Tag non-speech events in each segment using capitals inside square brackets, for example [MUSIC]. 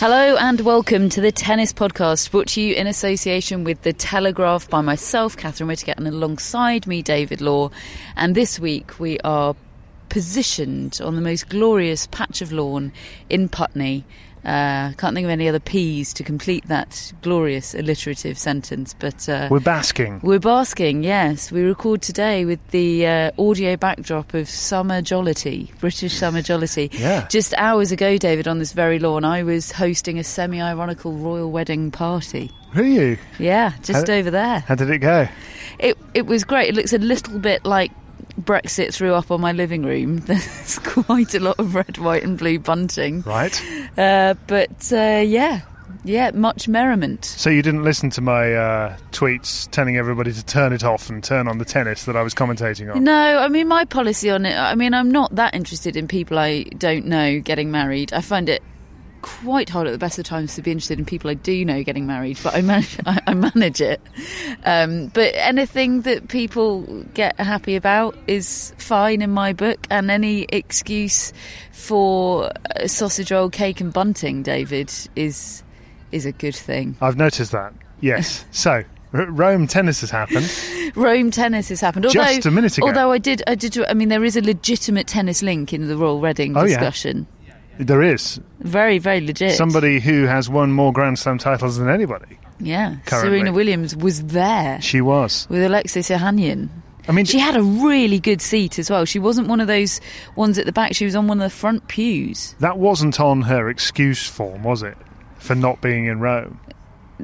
Hello and welcome to the Tennis Podcast, brought to you in association with The Telegraph by myself, Catherine Whitaker, and alongside me, David Law. And this week we are positioned on the most glorious patch of lawn in Putney. Uh, can't think of any other P's to complete that glorious alliterative sentence, but uh, we're basking. We're basking, yes. We record today with the uh, audio backdrop of summer jollity, British summer jollity. Yeah. Just hours ago, David, on this very lawn, I was hosting a semi-ironical royal wedding party. Who are you? Yeah, just How- over there. How did it go? It it was great. It looks a little bit like Brexit threw up on my living room. [LAUGHS] There's quite a lot of red, white, and blue bunting. Right. Uh, but uh, yeah, yeah, much merriment. So you didn't listen to my uh, tweets telling everybody to turn it off and turn on the tennis that I was commentating on? No, I mean my policy on it. I mean I'm not that interested in people I don't know getting married. I find it quite hard at the best of times to be interested in people I do know getting married, but I manage, [LAUGHS] I, I manage it. Um, but anything that people get happy about is fine in my book, and any excuse for uh, sausage roll, cake, and bunting, David, is is a good thing. I've noticed that. Yes. [LAUGHS] so Rome tennis has happened. Rome tennis has happened. Although, Just a minute ago. Although I did, I did. I mean, there is a legitimate tennis link in the Royal Wedding Oh, yeah. There is Very, very legit. somebody who has won more Grand Slam titles than anybody. yeah. currently. Serena Williams was there She was. with Alexis Ohanian. I mean, She had a really good seat as well. She wasn't one of those ones at the back. She was on one of the front pews. that wasn't on her excuse form, was it? For not being in Rome.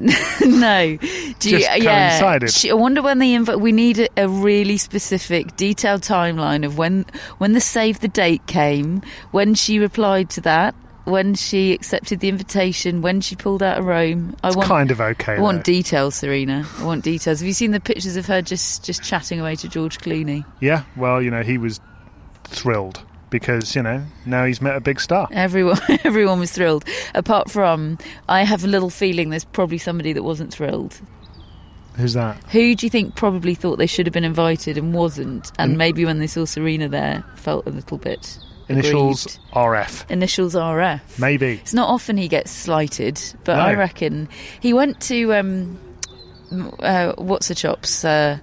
[LAUGHS] no, Do you- Just yeah. She, I wonder when the inv- we need a, a really specific, detailed timeline of when when the save the date came, when she replied to that, when she accepted the invitation, when she pulled out of Rome. I It's want kind of okay. I want though. details, Serena. I want details. Have you seen the pictures of her just just chatting away to George Clooney? yeah, well, you know, he was thrilled because, you know, now he's met a big star. Everyone, [LAUGHS] everyone was thrilled. Apart from, I have a little feeling there's probably somebody that wasn't thrilled. Who's that? Who do you think probably thought they should have been invited and wasn't? And In- maybe when they saw Serena there, felt a little bit Initials aggrieved? RF. Initials RF. Maybe. It's not often he gets slighted, but No. I reckon he went to um, uh, what's the chops? Uh,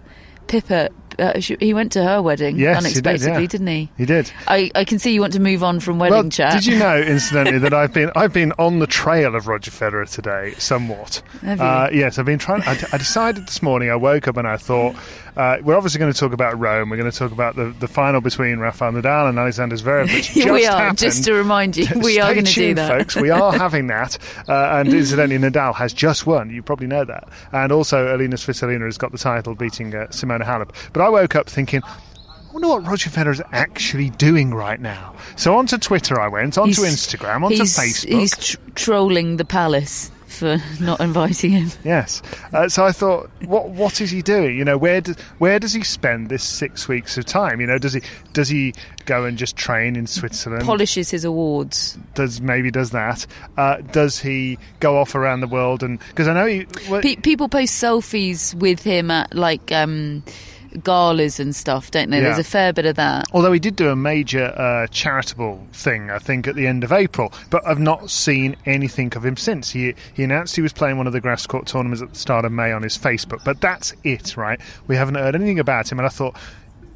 Pippa. Uh, she, he went to her wedding Yes, he did, unexpectedly, yeah. didn't he? He did. I, I can see you want to move on from wedding well, chat. Did you know, [LAUGHS] incidentally, that I've been I've been on the trail of Roger Federer today, somewhat. Have you? Uh, yes, I've been trying. I, I decided this morning. I woke up and I thought uh, we're obviously going to talk about Rome. We're going to talk about the, the final between Rafael Nadal and Alexander Zverev. [LAUGHS] We just are. happened. Just to remind you, [LAUGHS] we Stay are going to do that, folks. We are having that, uh, and incidentally, Nadal has just won. You probably know that, and also Elina Svitolina has got the title, beating uh, Simona Halep. But I woke up thinking. I wonder what Roger Federer is actually doing right now. So onto Twitter I went, onto He's- Instagram, onto he's, Facebook. He's tr- trolling the palace for not inviting him. Yes. Uh, so I thought, what what is he doing? You know, where do, where does he spend this six weeks of time? You know, does he does he go and just train in Switzerland? Polishes his awards. does maybe does that? Uh, does he go off around the world and because I know he well, Pe- people post selfies with him at like um, galas and stuff, don't they? Yeah. There's a fair bit of that. Although he did do a major uh, charitable thing, I think, at the end of April, but I've not seen anything of him since. He he announced he was playing one of the grass court tournaments at the start of May on his Facebook, but that's it, right? We haven't heard anything about him, and I thought.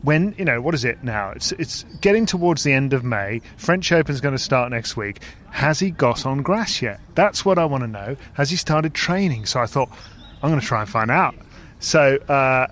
When you know what is it now? It's it's getting towards the end of May. French Open's going to start next week. Has he got on grass yet? That's what I want to know. Has he started training? So I thought I'm going to try and find out. So uh,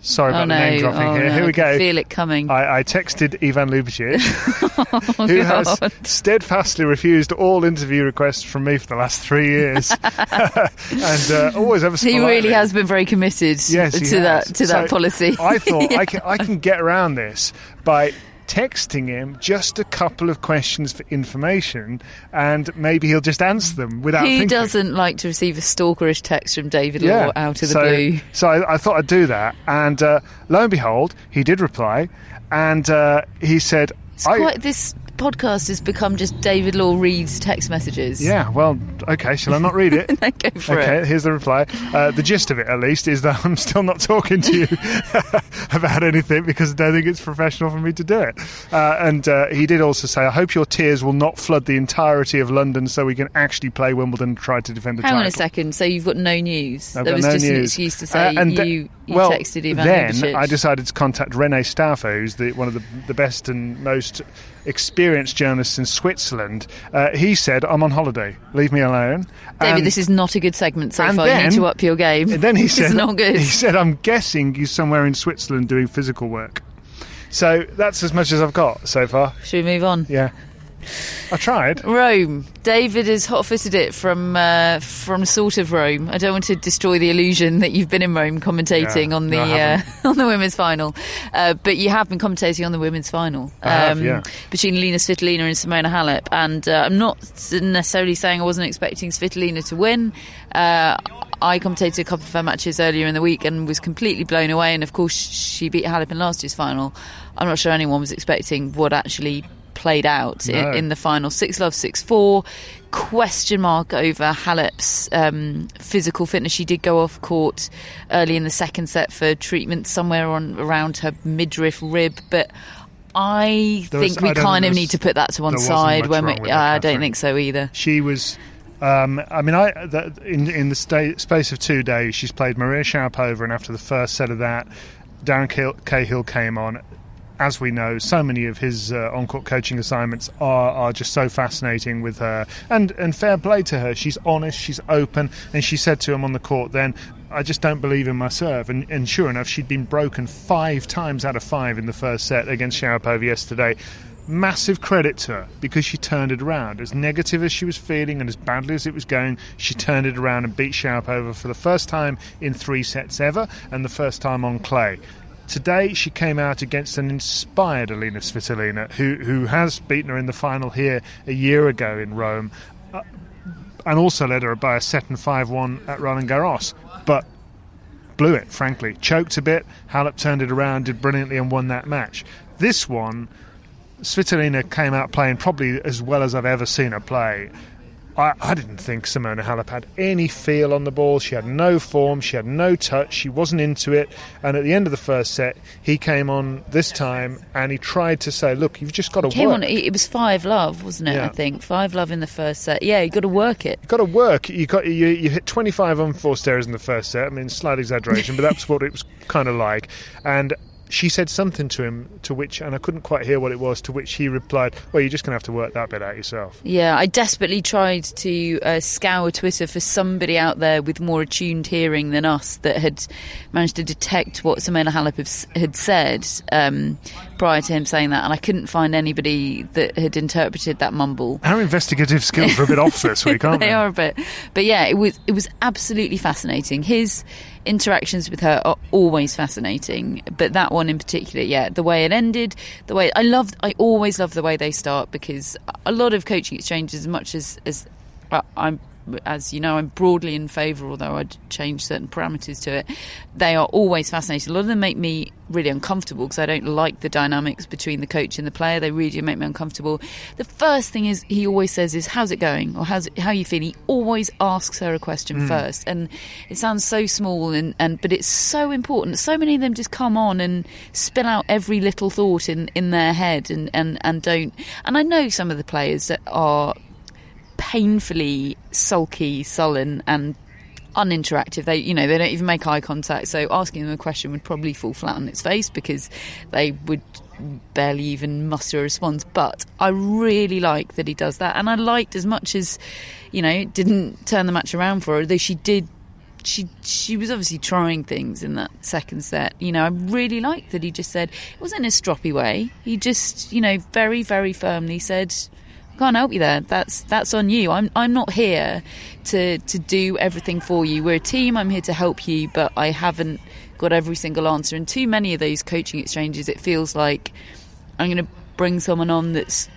sorry oh about no! the name dropping oh, here. no, Here we can go. Feel it coming. I, I texted Ivan Ljubicic, [LAUGHS] oh, who has steadfastly refused all interview requests from me for the last three years, [LAUGHS] and uh, always ever. He really has been very committed Yes, to that has. to that policy. I thought I [LAUGHS] can I can get around this by texting him just a couple of questions for information, and maybe he'll just answer them without. Who thinking. doesn't like to receive a stalkerish text from David Yeah. Law out of the so, blue? So I, I thought I'd do that, and uh, lo and behold, he did reply, and uh, he said, It's I, quite this podcast has become just David Law reads text messages. Yeah, well, okay, shall I not read it? [LAUGHS] Then go for okay, it. here's the reply. Uh, the gist of it, at least, is that [LAUGHS] I'm still not talking to you [LAUGHS] about anything because I don't think it's professional for me to do it. Uh, and uh, he did also say, I hope your tears will not flood the entirety of London so we can actually play Wimbledon and try to defend the Hang title. on a second. So you've got no news? I've that was no just an excuse to say Uh, and you, you well, texted Ivan Then I decided to contact Rene Stauffer, who's the, one of the, the best and most experienced journalists in Switzerland. Uh, he said, I'm on holiday. Leave me alone. David, And- this is not a good segment so far. you need to up your game. Then he said, not good. He said, "I'm guessing you're somewhere in Switzerland doing physical work." So that's as much as I've got so far. Should we move on? Yeah, I tried. Rome. David has hot-footed it from uh, from sort of Rome. I don't want to destroy the illusion that you've been in Rome commentating Yeah, on the no, uh, [LAUGHS] on the women's final, uh, but you have been commentating on the women's final um, have, yeah. between Lena Svitolina and Simona Halep. And uh, I'm not necessarily saying I wasn't expecting Svitolina to win. Uh, I commentated a couple of her matches earlier in the week and was completely blown away. And of course, she beat Halep in last year's final. I'm not sure anyone was expecting what actually played out No. in the final. Six love, six four. Question mark over Halep's um, physical fitness. She did go off court early in the second set for treatment somewhere on around her midriff rib, but. I There was- think we I kind of need to put that to one side when we. I don't think so either. She was. Um, I mean, I the, in in the sta- space of two days, she's played Maria Sharapova, and after the first set of that, Darren Cahill came on. As we know, so many of his uh, on-court coaching assignments are, are just so fascinating with her, and and fair play to her. She's honest, she's open, and she said to him on the court, "Then I just don't believe in my serve." And, and sure enough, she'd been broken five times out of five in the first set against Sharapova yesterday massive credit to her because she turned it around. As negative as she was feeling and as badly as it was going, she turned it around and beat Sharapova for the first time in three sets ever and the first time on clay. Today she came out against an inspired Elina Svitolina, who who has beaten her in the final here a year ago in Rome, uh, and also led her by a set and five one at Roland Garros. But blew it, frankly. Choked a bit. Halep turned it around, did brilliantly, and won that match. This one, Svitolina came out playing probably as well as I've ever seen her play. I, I didn't think Simona Halep had any feel on the ball. She had no form. She had no touch. She wasn't into it. And at the end of the first set, he came on this time and he tried to say, "Look, you've just got to Came work. on. It was five love, wasn't it? Yeah. I think five love in the first set. Yeah, you got to work it. You've got to work. You got you, you hit 25 unforced errors in the first set. I mean, slight exaggeration, but that's what it was kind of like. And she said something to him to which, and I couldn't quite hear what it was. To which he replied, "Well, you're just going to have to work that bit out yourself." Yeah, I desperately tried to uh, scour Twitter for somebody out there with more attuned hearing than us that had managed to detect what Simona Halep had said um, prior to him saying that, and I couldn't find anybody that had interpreted that mumble. Our investigative skills are a bit off this week, [LAUGHS] aren't they they? are a bit, but yeah, it was it was absolutely fascinating. His interactions with her are always fascinating, but that one in particular, yeah, the way it ended, the way I love, I always love the way they start because a lot of coaching exchanges, as much as as I- I'm as you know, I'm broadly in favour, although I'd change certain parameters to it. They are always fascinating. A lot of them make me really uncomfortable because I don't like the dynamics between the coach and the player. They really do make me uncomfortable. The first thing is he always says is how's it going or how's it, how you feeling. He always asks her a question hmm. first, and it sounds so small and, and but it's so important. So many of them just come on and spill out every little thought in, in their head and, and, and don't. And I know some of the players that are painfully sulky, sullen, and uninteractive. They, you know, they don't even make eye contact. So asking them a question would probably fall flat on its face because they would barely even muster a response. But I really like that he does that, and I liked as much as, you know, didn't turn the match around for her. Though she did. She she was obviously trying things in that second set. You know, I really liked that he just said it wasn't in a stroppy way. He just, you know, very very firmly said, can't help you there. That's that's on you. I'm I'm not here to to do everything for you. We're a team. I'm here to help you, but I haven't got every single answer. And too many of those coaching exchanges, it feels like I'm going to bring someone on that's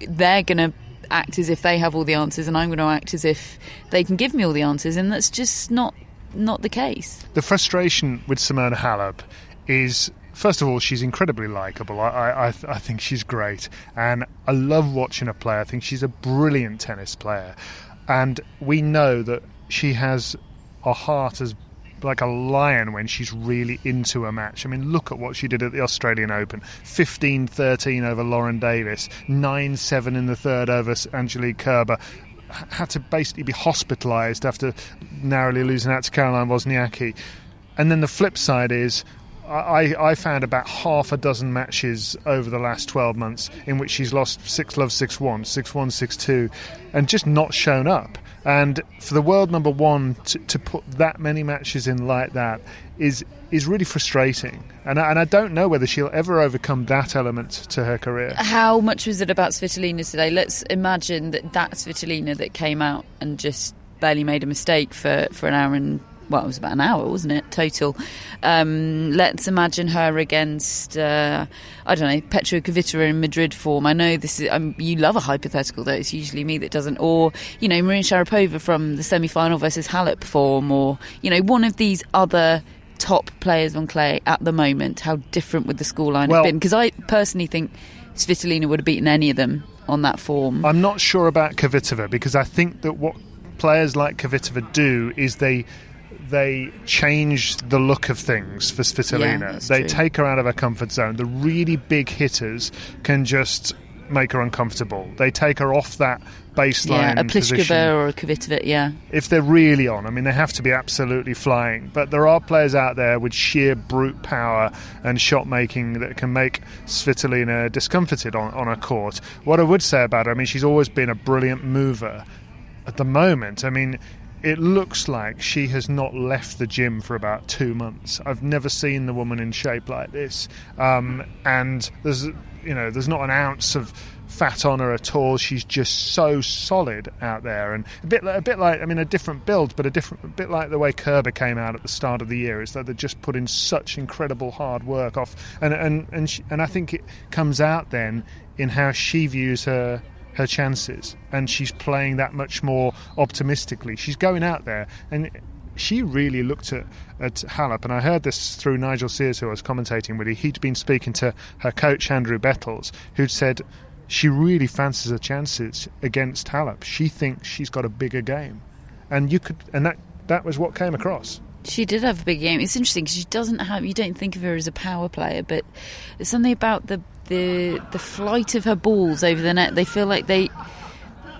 they're going to act as if they have all the answers, and I'm going to act as if they can give me all the answers, and that's just not not the case. The frustration with Simona Halep is first of all, she's incredibly likable. I, I, I, think she's great, and I love watching her play. I think she's a brilliant tennis player, and we know that she has a heart as like a lion when she's really into a match. I mean, look at what she did at the Australian Open 15 13 over Lauren Davis, 9 7 in the third over Angelique Kerber. Had to basically be hospitalised after narrowly losing out to Caroline Wozniacki. And then the flip side is I, I found about half a dozen matches over the last 12 months in which she's lost 6 love 6 1, 6 1, 6 2, and just not shown up. And for the world number one to, to put that many matches in like that is is really frustrating. And I, and I don't know whether she'll ever overcome that element to her career. How much was it about Svitolina today? Let's imagine that that Svitolina that came out and just barely made a mistake for, for an hour and well, it was about an hour, wasn't it, total? Um, let's imagine her against, uh, I don't know, Petra Kvitova in Madrid form. I know this is, um, you love a hypothetical, though. It's usually me that doesn't. Or, you know, Maria Sharapova from the semi final versus Halep form, or, you know, one of these other top players on clay at the moment. How different would the scoreline Well- have been? Because I personally think Svitolina would have beaten any of them on that form. I'm not sure about Kvitova because I think that what players like Kvitova do is they they change the look of things for Yeah, Svitolina. that's they true. take her out of her comfort zone. The really big hitters can just make her uncomfortable. They take her off that baseline yeah, a Pliskova or a Kvitova, yeah. if they're really on. I mean, they have to be absolutely flying. But there are players out there with sheer brute power and shot making that can make Svitolina discomforted on, on a court. What I would say about her, I mean, she's always been a brilliant mover. At the moment, I mean, it looks like she has not left the gym for about two months. I've never seen the woman in shape like this, um, and there's you know there's not an ounce of fat on her at all. She's just so solid out there, and a bit a bit like I mean a different build, but a different a bit like the way Kerber came out at the start of the year is that they just put in such incredible hard work off, and and and she, and I think it comes out then in how she views her her chances, and she's playing that much more optimistically. She's going out there, and she really looked at, at Halep, and I heard this through Nigel Sears, who I was commentating with. He'd been speaking to her coach, Andrew Bettles, who'd said she really fancies her chances against Halep. She thinks she's got a bigger game, and you could, and that that was what came across. She did have a big game. It's interesting because she doesn't have. You don't think of her as a power player, but there's something about the the the flight of her balls over the net. They feel like they.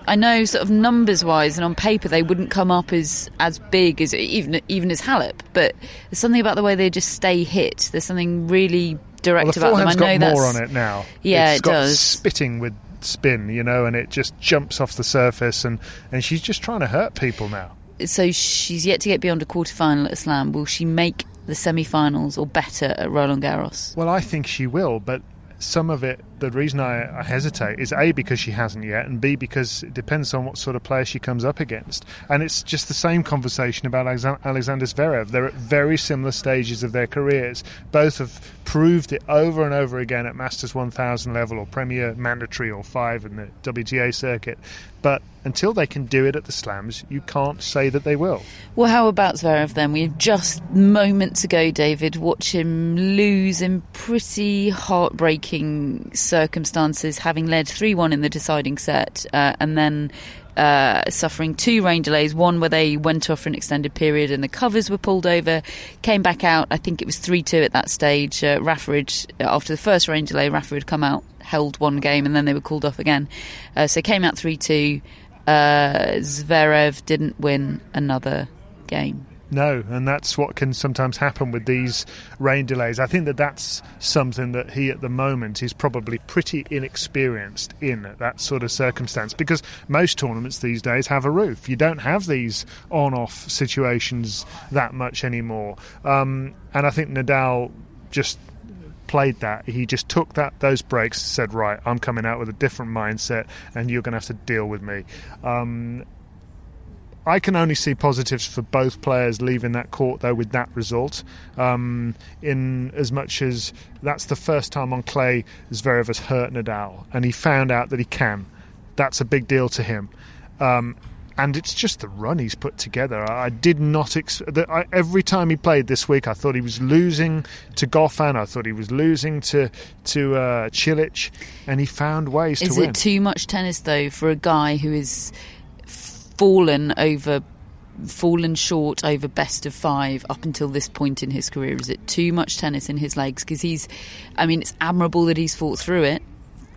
I know, sort of numbers wise, and on paper, they wouldn't come up as as big as even even as Halep. But there's something about the way they just stay hit. There's something really direct Well, the about them. I know got that's more on it now. Yeah, It's it got does. spitting with spin, you know, and it just jumps off the surface, and and she's just trying to hurt people now. so she's yet to get beyond a quarter final at Slam. Will she make the semi-finals or better at Roland Garros? Well, I think she will, but some of it, the reason I, I hesitate is A, because she hasn't yet, and B, because it depends on what sort of player she comes up against. And it's just the same conversation about Alexan- Alexander Zverev. They're at very similar stages of their careers. Both have proved it over and over again at Masters 1000 level or Premier Mandatory or 5 in the WTA circuit. But until they can do it at the slams, you can't say that they will. Well, how about Zverev then? We just moments ago, David, watch him lose in pretty heartbreaking circumstances, having led 3 1 in the deciding set, uh, and then uh, suffering two rain delays. One where they went off for an extended period and the covers were pulled over, came back out. I think it was 3 2 at that stage. Uh, Rafa after the first rain delay, had come out, held one game, and then they were called off again. Uh, so came out 3 2. Uh, Zverev didn't win another game. No, and that's what can sometimes happen with these rain delays. I think that that's something that he at the moment is probably pretty inexperienced in that sort of circumstance because most tournaments these days have a roof. You don't have these on off situations that much anymore. Um, and I think Nadal just played that. He just took that those breaks, said, "Right, I'm coming out with a different mindset, and you're going to have to deal with me." Um, I can only see positives for both players leaving that court though with that result. Um, in as much as that's the first time on clay Zverev has hurt Nadal, and he found out that he can. That's a big deal to him. Um, and it's just the run he's put together. I did not ex- I, every time he played this week. I thought he was losing to Goffin. I thought he was losing to to uh, Cilic, and he found ways is to win. Is it too much tennis though for a guy who is fallen over fallen short over best of five up until this point in his career? Is it too much tennis in his legs? Because he's, I mean, it's admirable that he's fought through it,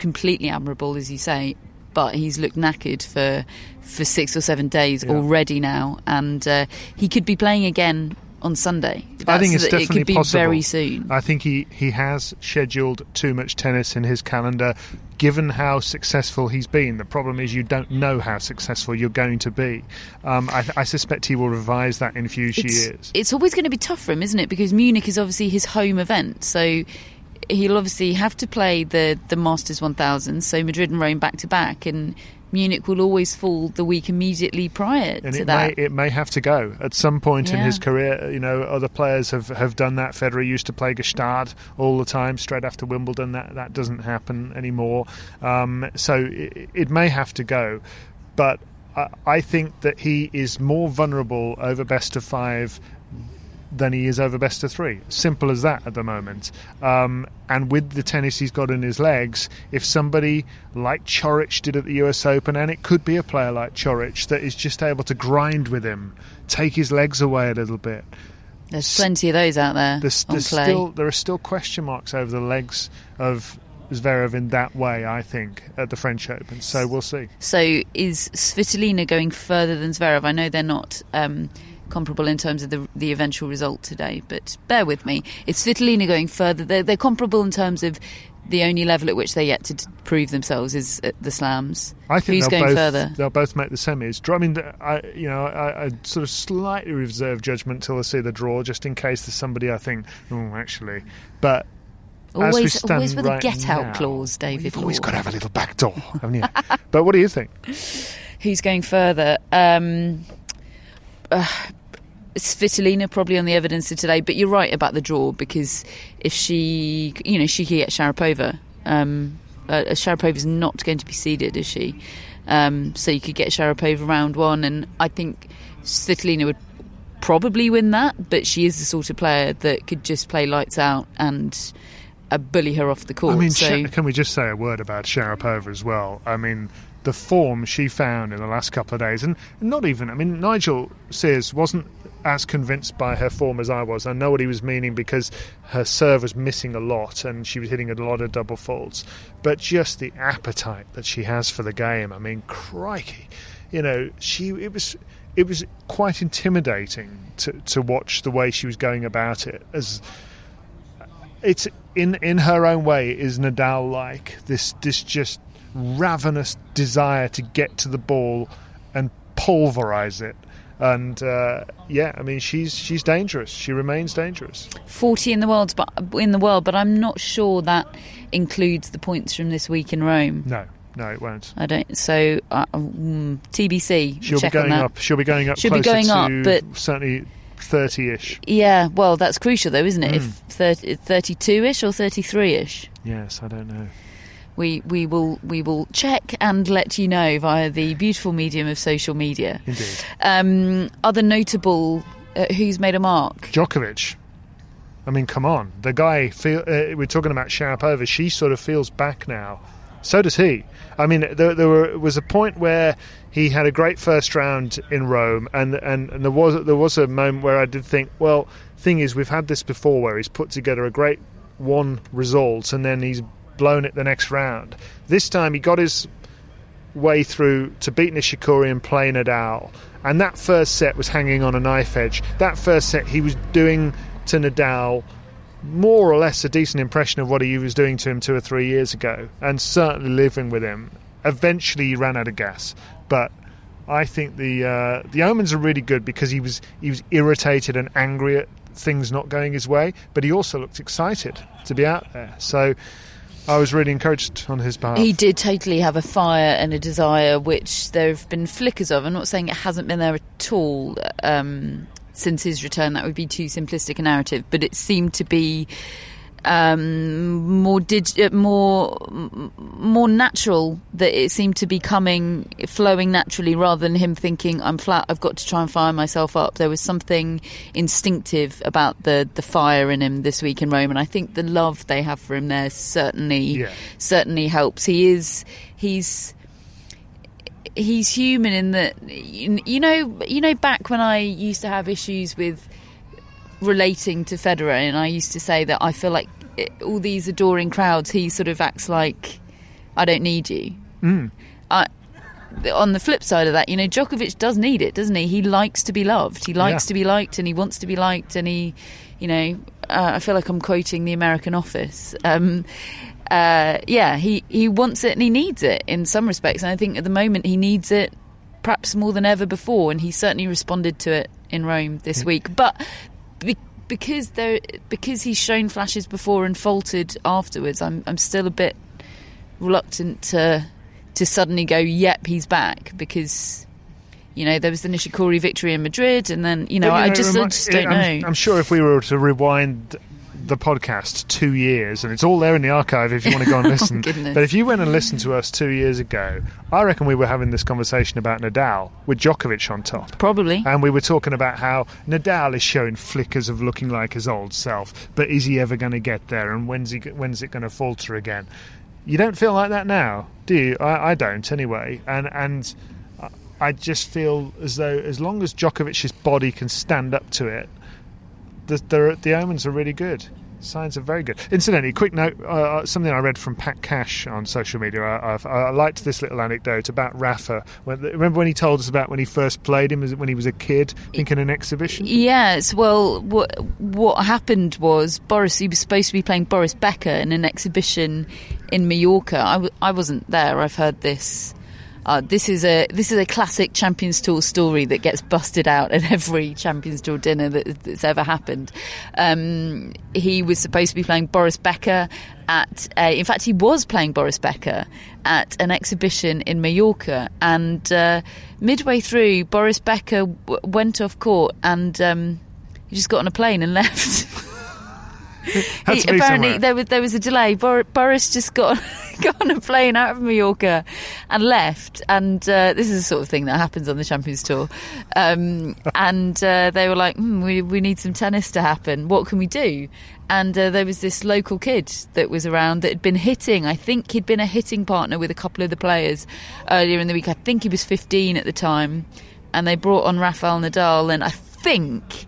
completely admirable, as you say. But he's looked knackered for for six or seven days yeah. already now, and uh, he could be playing again on Sunday. That's I think it's definitely it could be possible. very soon. I think he, he has scheduled too much tennis in his calendar, given how successful he's been. The problem is you don't know how successful you're going to be. Um, I, I, suspect he will revise that in future it's, years. It's always going to be tough for him, isn't it? Because Munich is obviously his home event, so he'll obviously have to play the the Masters 1000, so Madrid and Rome back to back, and Munich will always fall the week immediately prior and to it that. May, it may have to go at some point yeah. in his career. You know, other players have, have done that. Federer used to play Gstaad all the time, straight after Wimbledon. That that doesn't happen anymore. Um, so it, it may have to go, but I think that he is more vulnerable over best of five than he is over best of three. Simple as that at the moment. Um, and with the tennis he's got in his legs, if somebody like Coric did at the US Open, and it could be a player like Coric that is just able to grind with him, take his legs away a little bit. There's plenty of those out there. There's, there's still there are still question marks over the legs of Zverev in that way, I think, at the French Open. So we'll see. So is Svitolina going further than Zverev? I know they're not. Um, comparable in terms of the the eventual result today. But bear with me. It's Svitolina going further. They're, they're comparable in terms of the only level at which they're yet to prove themselves is at the slams. I think Who's going both, further? They'll both make the semis. I mean, I you know I, I sort of slightly reserve judgment till I see the draw, just in case there's somebody I think, oh, actually, but. Always, always with right a get out now, clause, David. You've always got to have a little back door, haven't you? [LAUGHS] but what do you think? Who's going further? Um, uh, Svitolina probably on the evidence of today, but you're right about the draw because if she, you know, she could get Sharapova. Um, uh, Sharapova is not going to be seeded, is she? Um, so you could get Sharapova round one, and I think Svitolina would probably win that, but she is the sort of player that could just play lights out and uh, bully her off the court. I mean, so. can we just say a word about Sharapova as well? I mean, the form she found in the last couple of days, and not even, I mean, Nigel Sears wasn't as convinced by her form as I was. I know what he was meaning because her serve was missing a lot and she was hitting a lot of double faults. But just the appetite that she has for the game, I mean, crikey, you know, she it was it was quite intimidating to to watch the way she was going about it. As it's in in her own way is Nadal like this this just ravenous desire to get to the ball and pulverize it and uh, yeah, I mean she's she's dangerous. She remains dangerous. Forty in the world, but in the world, but I'm not sure that includes the points from this week in Rome. No, no, it won't. I don't. So uh, um, TBC. She'll be going up. She'll be going up. She'll be going up, but certainly 30-ish. Yeah, well, that's crucial though, isn't it? If Mm. 30, 32ish or 33ish. Yes, I don't know. We we will we will check and let you know via the beautiful medium of social media. Indeed. Um, other notable uh, who's made a mark. Djokovic. I mean, come on. The guy, feel, uh, we're talking about Sharapova, she sort of feels back now. So does he. I mean, there, there were, was a point where he had a great first round in Rome, and, and, and there was there was a moment where I did think, well, thing is, we've had this before where he's put together a great one result, and then he's blown it the next round. This time he got his way through to beat Nishikori and play Nadal. And that first set was hanging on a knife edge. That first set he was doing to Nadal more or less a decent impression of what he was doing to him two or three years ago, and certainly living with him. Eventually, he ran out of gas, but I think the uh, the omens are really good because he was he was irritated and angry at things not going his way, but he also looked excited to be out there. So I was really encouraged on his behalf. He did totally have a fire and a desire, which there have been flickers of. I'm not saying it hasn't been there at all um, since his return. That would be too simplistic a narrative, but it seemed to be um, more dig- uh, more more natural. That it seemed to be coming, flowing naturally, rather than him thinking, "I'm flat. I've got to try and fire myself up." There was something instinctive about the the fire in him this week in Rome, and I think the love they have for him there certainly Yeah. certainly helps. He is he's he's human in that you you know you know back when I used to have issues with relating to Federer, and I used to say that I feel like it, all these adoring crowds, he sort of acts like I don't need you. Mm. I, on the flip side of that, you know, Djokovic does need it, doesn't he? He likes to be loved. He likes Yeah. to be liked, and he wants to be liked, and he, you know, uh, I feel like I'm quoting the American Office. Um, uh, yeah, he he wants it and he needs it in some respects, and I think at the moment he needs it perhaps more than ever before, and he certainly responded to it in Rome this week. But because there, because he's shown flashes before and faltered afterwards, I'm I'm still a bit reluctant to to suddenly go, yep, he's back because. You know, there was the Nishikori victory in Madrid, and then you know, I just, I just don't I'm, know. I'm sure if we were to rewind the podcast two years, and it's all there in the archive if you want to go and [LAUGHS] oh, listen. goodness. but if you went and listened to us two years ago, I reckon we were having this conversation about Nadal with Djokovic on top. Probably. And we were talking about how Nadal is showing flickers of looking like his old self, but is he ever going to get there? And when's he? When's it going to falter again? You don't feel like that now, do you? I, I don't, anyway. And and I- I just feel as though as long as Djokovic's body can stand up to it, the the, the omens are really good. Signs are very good. Incidentally, quick note: uh, something I read from Pat Cash on social media. I, I, I liked this little anecdote about Rafa. When, remember when he told us about when he first played him when he was a kid, I think in an exhibition. Yes, well, what what happened was Boris. He was supposed to be playing Boris Becker in an exhibition in Mallorca. I wasn't there. I've heard this. Uh, this is a this is a classic Champions Tour story that gets busted out at every Champions Tour dinner that, that's ever happened. Um, he was supposed to be playing Boris Becker at. A, in fact, he was playing Boris Becker at an exhibition in Mallorca, and uh, midway through, Boris Becker w- went off court and um, he just got on a plane and [LAUGHS] left. [LAUGHS] He- apparently there was there was a delay. Bor- Boris just got [LAUGHS] got on a plane out of Mallorca and left. And uh, this is the sort of thing that happens on the Champions Tour. Um, [LAUGHS] and uh, they were like, hmm, "We we need some tennis to happen. What can we do?" And uh, there was this local kid that was around that had been hitting. I think he'd been a hitting partner with a couple of the players earlier in the week. I think he was 15 at the time, and they brought on Rafael Nadal. And I think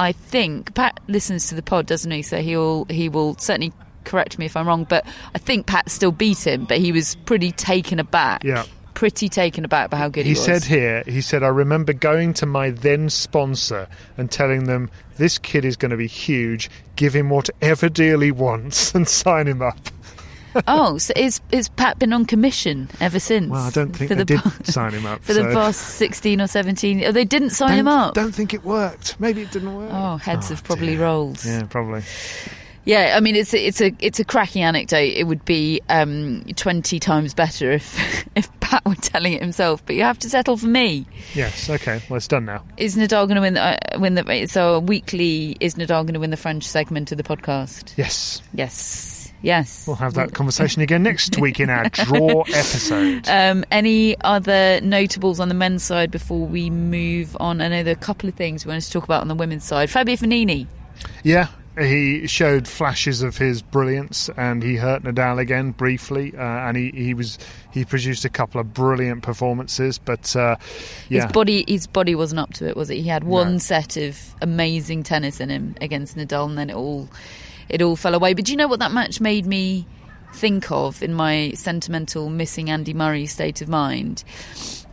I think Pat listens to the pod, doesn't he? So he'll he will certainly correct me if I'm wrong. But I think Pat still beat him, but he was pretty taken aback. Yeah. Pretty taken aback by how good he, was. He was. said here, he said, I remember going to my then sponsor and telling them, this kid is going to be huge, give him whatever deal he wants and sign him up. [LAUGHS] "Oh, so is is Pat been on commission ever since?" Well, I don't think for they the did pa- [LAUGHS] sign him up. [LAUGHS] for the past 16 or 17. Oh, they didn't sign don't, him up. Don't think it worked. Maybe it didn't work. Oh, heads Oh, have probably dear. rolled. Yeah, probably. Yeah, I mean it's a, it's a it's a cracking anecdote. It would be um, twenty times better if if Pat were telling it himself. But you have to settle for me. Yes. Okay. Well, it's done now. Is Nadal going to win? The, uh, win the so weekly? Is Nadal going to win the French segment of the podcast? Yes. Yes, yes. We'll have that conversation again next week in our [LAUGHS] draw episode. Um, any other notables on the men's side before we move on? I know there are a couple of things we wanted to talk about on the women's side. Fabio Fognini. Yeah, he showed flashes of his brilliance, and he hurt Nadal again briefly, uh, and he, he was he produced a couple of brilliant performances. But uh, yeah, His body, his body wasn't up to it, was it? He had one No. set of amazing tennis in him against Nadal, and then it all, it all fell away. But do you know what that match made me think of in my sentimental missing Andy Murray state of mind?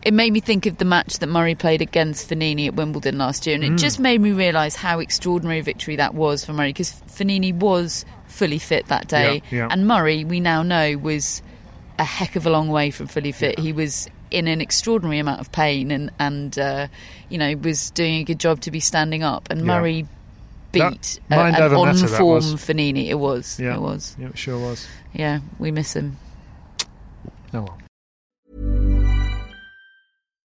It made me think of the match that Murray played against Fognini at Wimbledon last year, and Mm. it just made me realise how extraordinary a victory that was for Murray because Fognini was fully fit that day, Yeah, yeah. and Murray, we now know, was a heck of a long way from fully fit. He was in an extraordinary amount of pain and and uh, you know was doing a good job to be standing up. And Yeah. Murray That beat a, an over on matter, form was. Fognini. It was. Yeah. It was. yeah, it sure was. Yeah, we miss him. Oh well.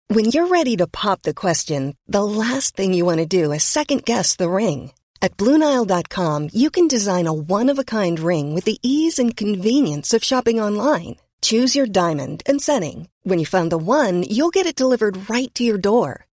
When you're ready to pop the question, the last thing you want to do is second guess the ring. At Bluenile.com, you can design a one of a kind ring with the ease and convenience of shopping online. Choose your diamond and setting. When you find the one, you'll get it delivered right to your door.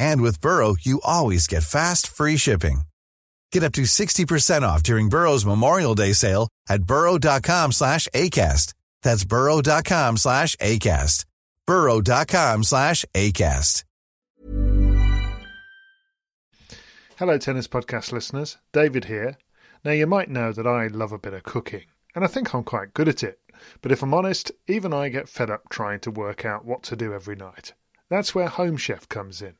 And with Burrow, you always get fast, free shipping. Get up to 60% off during Burrow's Memorial Day sale at burrow.com slash ACAST. That's burrow.com slash ACAST. burrow.com slash ACAST. Hello, Tennis Podcast listeners. David here. Now, you might know that I love a bit of cooking, and I think I'm quite good at it. But if I'm honest, even I get fed up trying to work out what to do every night. That's where Home Chef comes in.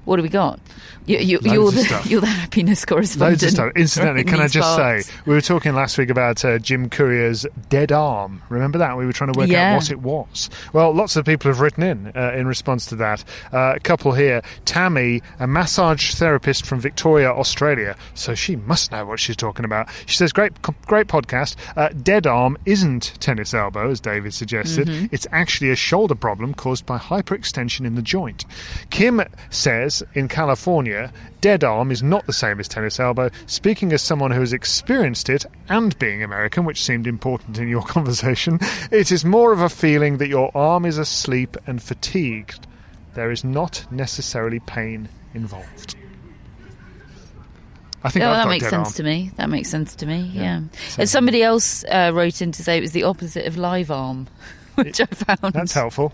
What do we got? You, you, of the you're the happiness correspondent. Loads of stuff. Incidentally, [LAUGHS] can I just parts. say, we were talking last week about uh, Jim Courier's dead arm. Remember that? We were trying to work Yeah. out what it was. Well, lots of people have written in uh, in response to that. Uh, a couple here. Tammy, a massage therapist from Victoria, Australia. So she must know what she's talking about. She says, great, great podcast. Uh, dead arm isn't tennis elbow, as David suggested. Mm-hmm. It's actually a shoulder problem caused by hyperextension in the joint. Kim says, in California, dead arm is not the same as tennis elbow. Speaking as someone who has experienced it and being American, which seemed important in your [LAUGHS] conversation, it is more of a feeling that your arm is asleep and fatigued. There is not necessarily pain involved. I think I've that makes sense arm. to me. That makes sense to me. Yeah. Yeah. So- somebody else uh, wrote in to say it was the opposite of live arm, [LAUGHS] [LAUGHS] which I found That's helpful.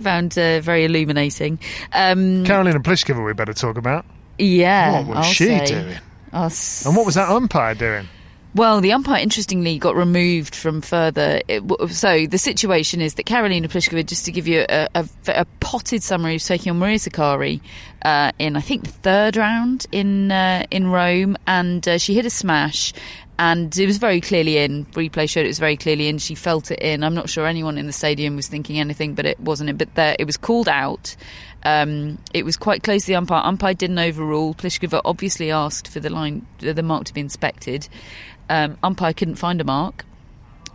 found uh, very illuminating. Um, Karolina Pliskova, we better talk about. yeah, What was I'll she say. doing? S- And what was that umpire doing? Well, the umpire, interestingly, got removed from further. It, so the situation is that Karolina Pliskova, just to give you a, a, a potted summary, was taking on Maria Sakkari uh, in, I think, the third round in uh, in Rome, and uh, she hit a smash. And it was very clearly in. Replay showed it was very clearly in. She felt it in. I'm not sure anyone in the stadium was thinking anything, but it wasn't. But there, it was called out. Um, it was quite close to the umpire. Umpire didn't overrule. Pliskova obviously asked for the line, the mark to be inspected. Um, umpire couldn't find a mark.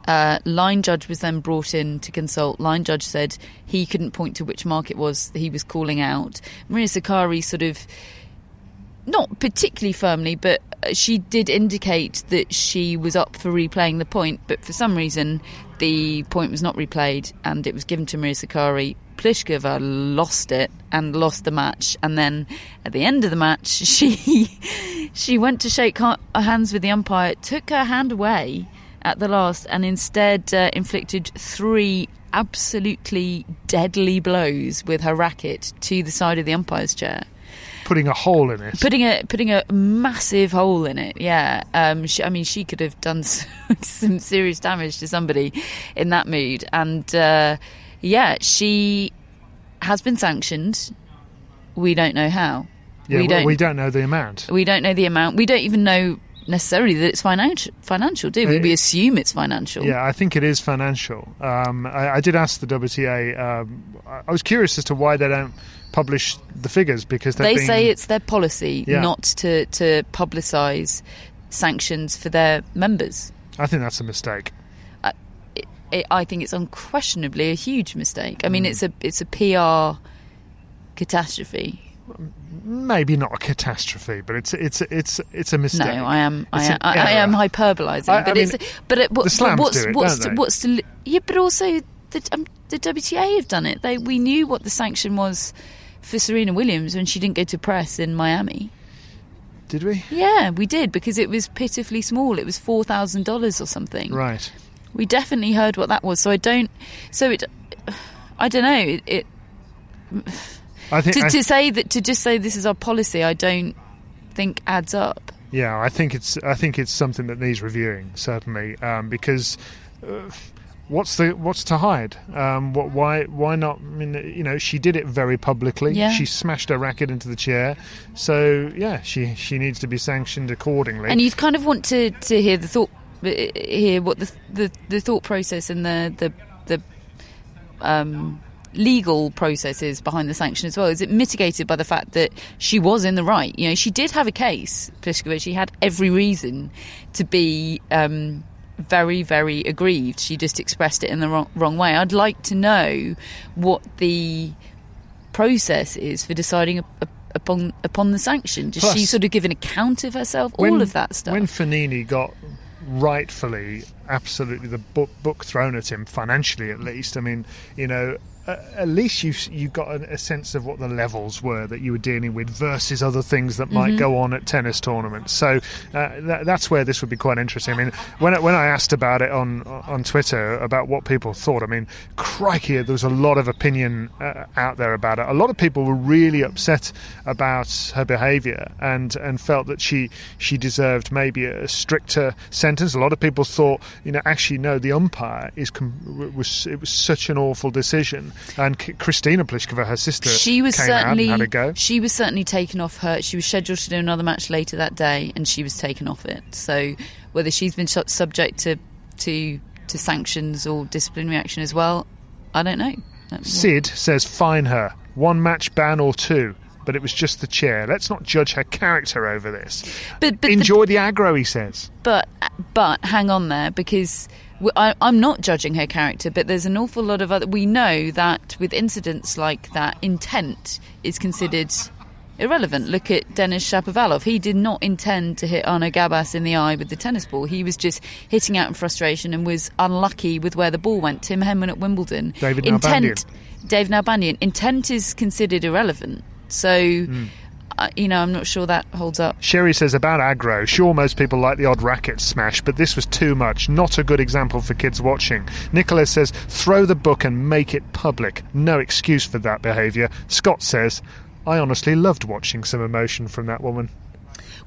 Uh, line judge was then brought in to consult. Line judge said he couldn't point to which mark it was he was calling out. Maria Sakkari sort of, not particularly firmly, but she did indicate that she was up for replaying the point, but for some reason the point was not replayed and it was given to Maria Sakkari. Pliskova lost it and lost the match, and then at the end of the match, [LAUGHS] she she went to shake hands with the umpire, took her hand away at the last, and instead uh, inflicted three absolutely deadly blows with her racket to the side of the umpire's chair putting a hole in it. Putting a putting a massive hole in it. Yeah. Um, she, I mean, she could have done [LAUGHS] some serious damage to somebody in that mood. And uh, yeah, she has been sanctioned. We don't know how. Yeah, we don't. We don't know the amount. We don't know the amount. We don't even know necessarily that it's financial. Financial, do we? we assume it's financial. Yeah, I think it is financial. Um, I, I, did ask the WTA. Um, I was curious as to why they don't publish the figures because they being, say it's their policy yeah. not to to publicise sanctions for their members. I think that's a mistake. I, it, I think it's unquestionably a huge mistake. I mean, mm. it's a it's a PR catastrophe maybe not a catastrophe, but it's it's it's it's a mistake. No, I am I am, I, I am hyperbolising, but I mean, it's but it, what, the what's it, what's to, what's to yeah, but also the um, the WTA have done it. They we knew what the sanction was for Serena Williams when she didn't go to press in Miami. Did we? Yeah, we did because it was pitifully small. It was four thousand dollars or something. Right. We definitely heard what that was. So I don't. So it. I don't know. It. it I think to, I, to say that to just say this is our policy, I don't think adds up. Yeah, I think it's I think it's something that needs reviewing certainly um, because. Uh, what's the what's to hide? Um, what, why why not? I mean, you know, she did it very publicly. Yeah. She smashed her racket into the chair. So yeah, she she needs to be sanctioned accordingly. And you'd kind of want to, to hear the thought, hear what the, the the thought process and the the the um, legal processes behind the sanction as well? Is it mitigated by the fact that she was in the right? You know, she did have a case, Pliskova. She had every reason to be um, very, very aggrieved. She just expressed it in the wrong, wrong way. I'd like to know what the process is for deciding a, a, upon upon the sanction. Does Plus, she sort of give an account of herself? When, all of that stuff. When Fognini got rightfully, absolutely the book, book thrown at him financially, at least. I mean, you know, at least you you got a, a, sense of what the levels were that you were dealing with versus other things that might mm-hmm. go on at tennis tournaments. So uh, that, that's where this would be quite interesting. I mean, when I, when I asked about it on on Twitter about what people thought, I mean, crikey, there was a lot of opinion uh, out there about it. A lot of people were really upset about her behaviour and and felt that she she deserved maybe a stricter sentence. A lot of people thought, you know, actually no, the umpire is was it was such an awful decision and Kristina Pliskova, her sister, she was certainly had a go. She was certainly taken off her. She was scheduled to do another match later that day, and she was taken off it. So whether she's been subject to to to sanctions or disciplinary action as well, I don't know. Sid says fine her one match ban or two but it was just the chair. Let's not judge her character over this. But, but enjoy the, the aggro, he says. But but hang on there because I, am not judging her character, but there's an awful lot of other. We know that with incidents like that, intent is considered irrelevant. Look at Denis Shapovalov. He did not intend to hit Arnaud Gabas in the eye with the tennis ball. He was just hitting out in frustration and was unlucky with where the ball went. Tim Henman at Wimbledon. David Intent, Dave Nalbandian. Intent is considered irrelevant. So. Mm Uh, you know, I'm not sure that holds up. Sherry says about aggro, sure, most people like the odd racket smash, but this was too much. Not a good example for kids watching. Nicholas says, throw the book and make it public. No excuse for that behaviour. Scott says, I honestly loved watching some emotion from that woman.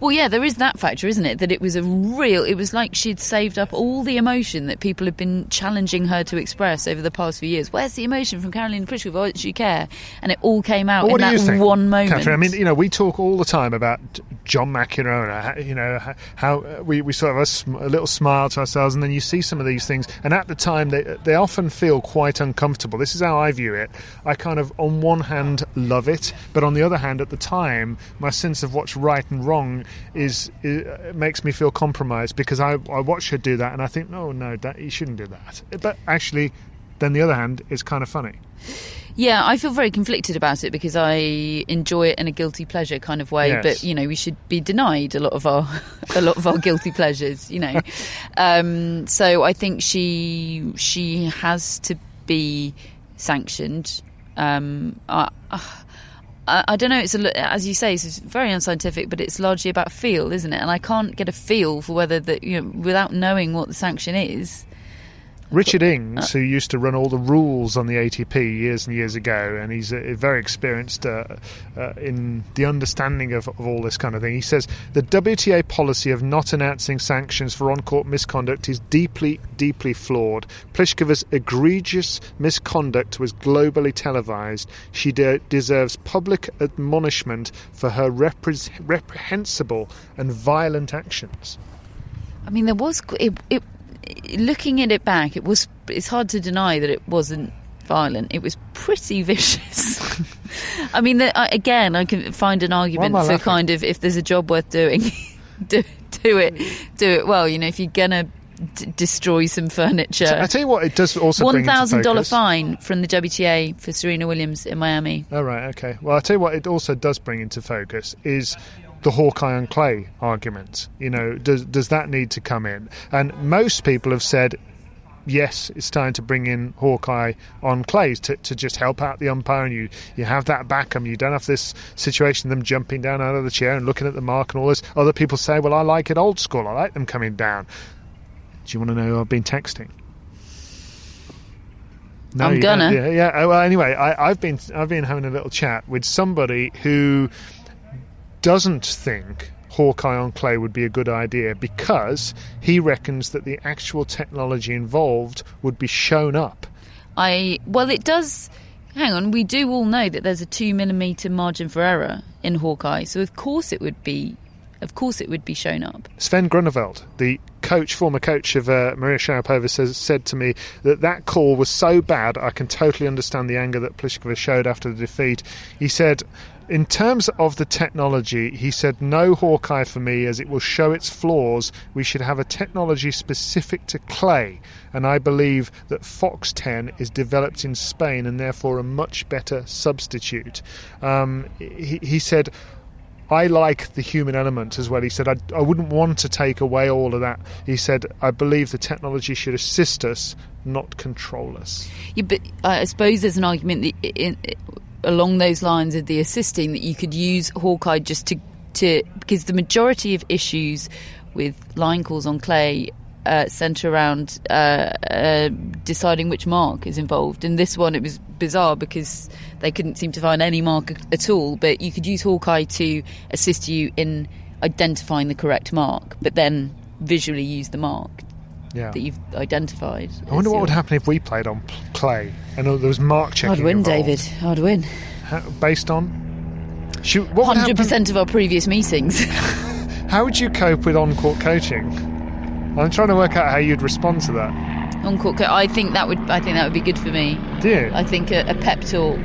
Well, yeah, there is that factor, isn't it? That it was a real. It was like she'd saved up all the emotion that people had been challenging her to express over the past few years. Where's the emotion from Karolina Pliskova? Why does she care? And it all came out well, in that think, one moment. Catherine, I mean, you know, we talk all the time about John McEnroe, you know, how uh, we, we sort of a, sm- a, little smile to ourselves, and then you see some of these things, and at the time they they often feel quite uncomfortable. This is how I view it. I kind of, on one hand, love it, but on the other hand, at the time, my sense of what's right and wrong is, is makes me feel compromised because I I watch her do that, and I think, no, no, that you shouldn't do that. But actually, then the other hand, it's kind of funny. Yeah, I feel very conflicted about it because I enjoy it in a guilty pleasure kind of way. Yes. But you know, we should be denied a lot of our [LAUGHS] a lot of our guilty pleasures. You know, um, so I think she she has to be sanctioned. Um, I, I, I don't know. It's a, as you say, it's very unscientific, but it's largely about feel, isn't it? And I can't get a feel for whether that you know without knowing what the sanction is. Richard Ings, who used to run all the rules on the ATP years and years ago, and he's uh, very experienced uh, uh, in the understanding of, of, all this kind of thing. He says the WTA policy of not announcing sanctions for on-court misconduct is deeply, deeply flawed. Pliskova's egregious misconduct was globally televised. She de- deserves public admonishment for her repre- reprehensible and violent actions. I mean, there was it, it looking at it back, it was. It's hard to deny that it wasn't violent. It was pretty vicious. [LAUGHS] I mean, I, again, I can find an argument for laughing? kind of if there's a job worth doing, [LAUGHS] do, do it, do it well. You know, if you're gonna d- destroy some furniture. I tell you what, it does also One bring into thousand dollar fine from the WTA for Serena Williams in Miami. Oh, right, okay. Well, I'll tell you what, it also does bring into focus is the Hawkeye on clay argument. You know, does does that need to come in? And most people have said, yes, it's time to bring in Hawkeye on clays to, to just help out the umpire, and you you have that back 'em. You don't have this situation of them jumping down out of the chair and looking at the mark and all this. Other people say, well, I like it old school. I like them coming down. Do you want to know who I've been texting? No, I'm gonna. Yeah, yeah. oh, Well, anyway, I, I've been I've been having a little chat with somebody who doesn't think Hawkeye on clay would be a good idea because he reckons that the actual technology involved would be shown up. I well, it does. Hang on, we do all know that there's a two millimeter margin for error in Hawkeye, so of course it would be, of course it would be shown up. Sven Groeneveld, the coach, former coach of uh, Maria Sharapova, says, said to me that that call was so bad. I can totally understand the anger that Pliskova showed after the defeat. He said, in terms of the technology, he said, no Hawkeye for me as it will show its flaws. We should have a technology specific to clay. And I believe that FoxTenn is developed in Spain and therefore a much better substitute. Um, he, he said, I like the human element as well. He said, I, I wouldn't want to take away all of that. He said, I believe the technology should assist us, not control us. Yeah, but I suppose there's an argument that along those lines of the assisting that you could use Hawkeye just to to because the majority of issues with line calls on clay uh, centre around uh, uh, deciding which mark is involved. In this one, it was bizarre because they couldn't seem to find any mark at all. But you could use Hawkeye to assist you in identifying the correct mark, but then visually use the mark Yeah. that you've identified. I wonder what would happen if we played on clay and there was mark checking. I'd win, involved. David. I'd win. How, based on? Shoot, what hundred percent of our previous meetings. [LAUGHS] [LAUGHS] How would you cope with on-court coaching? I'm trying to work out how you'd respond to that. on court. co- I think that would. I think that would be good for me. Do you? I think a, a pep talk.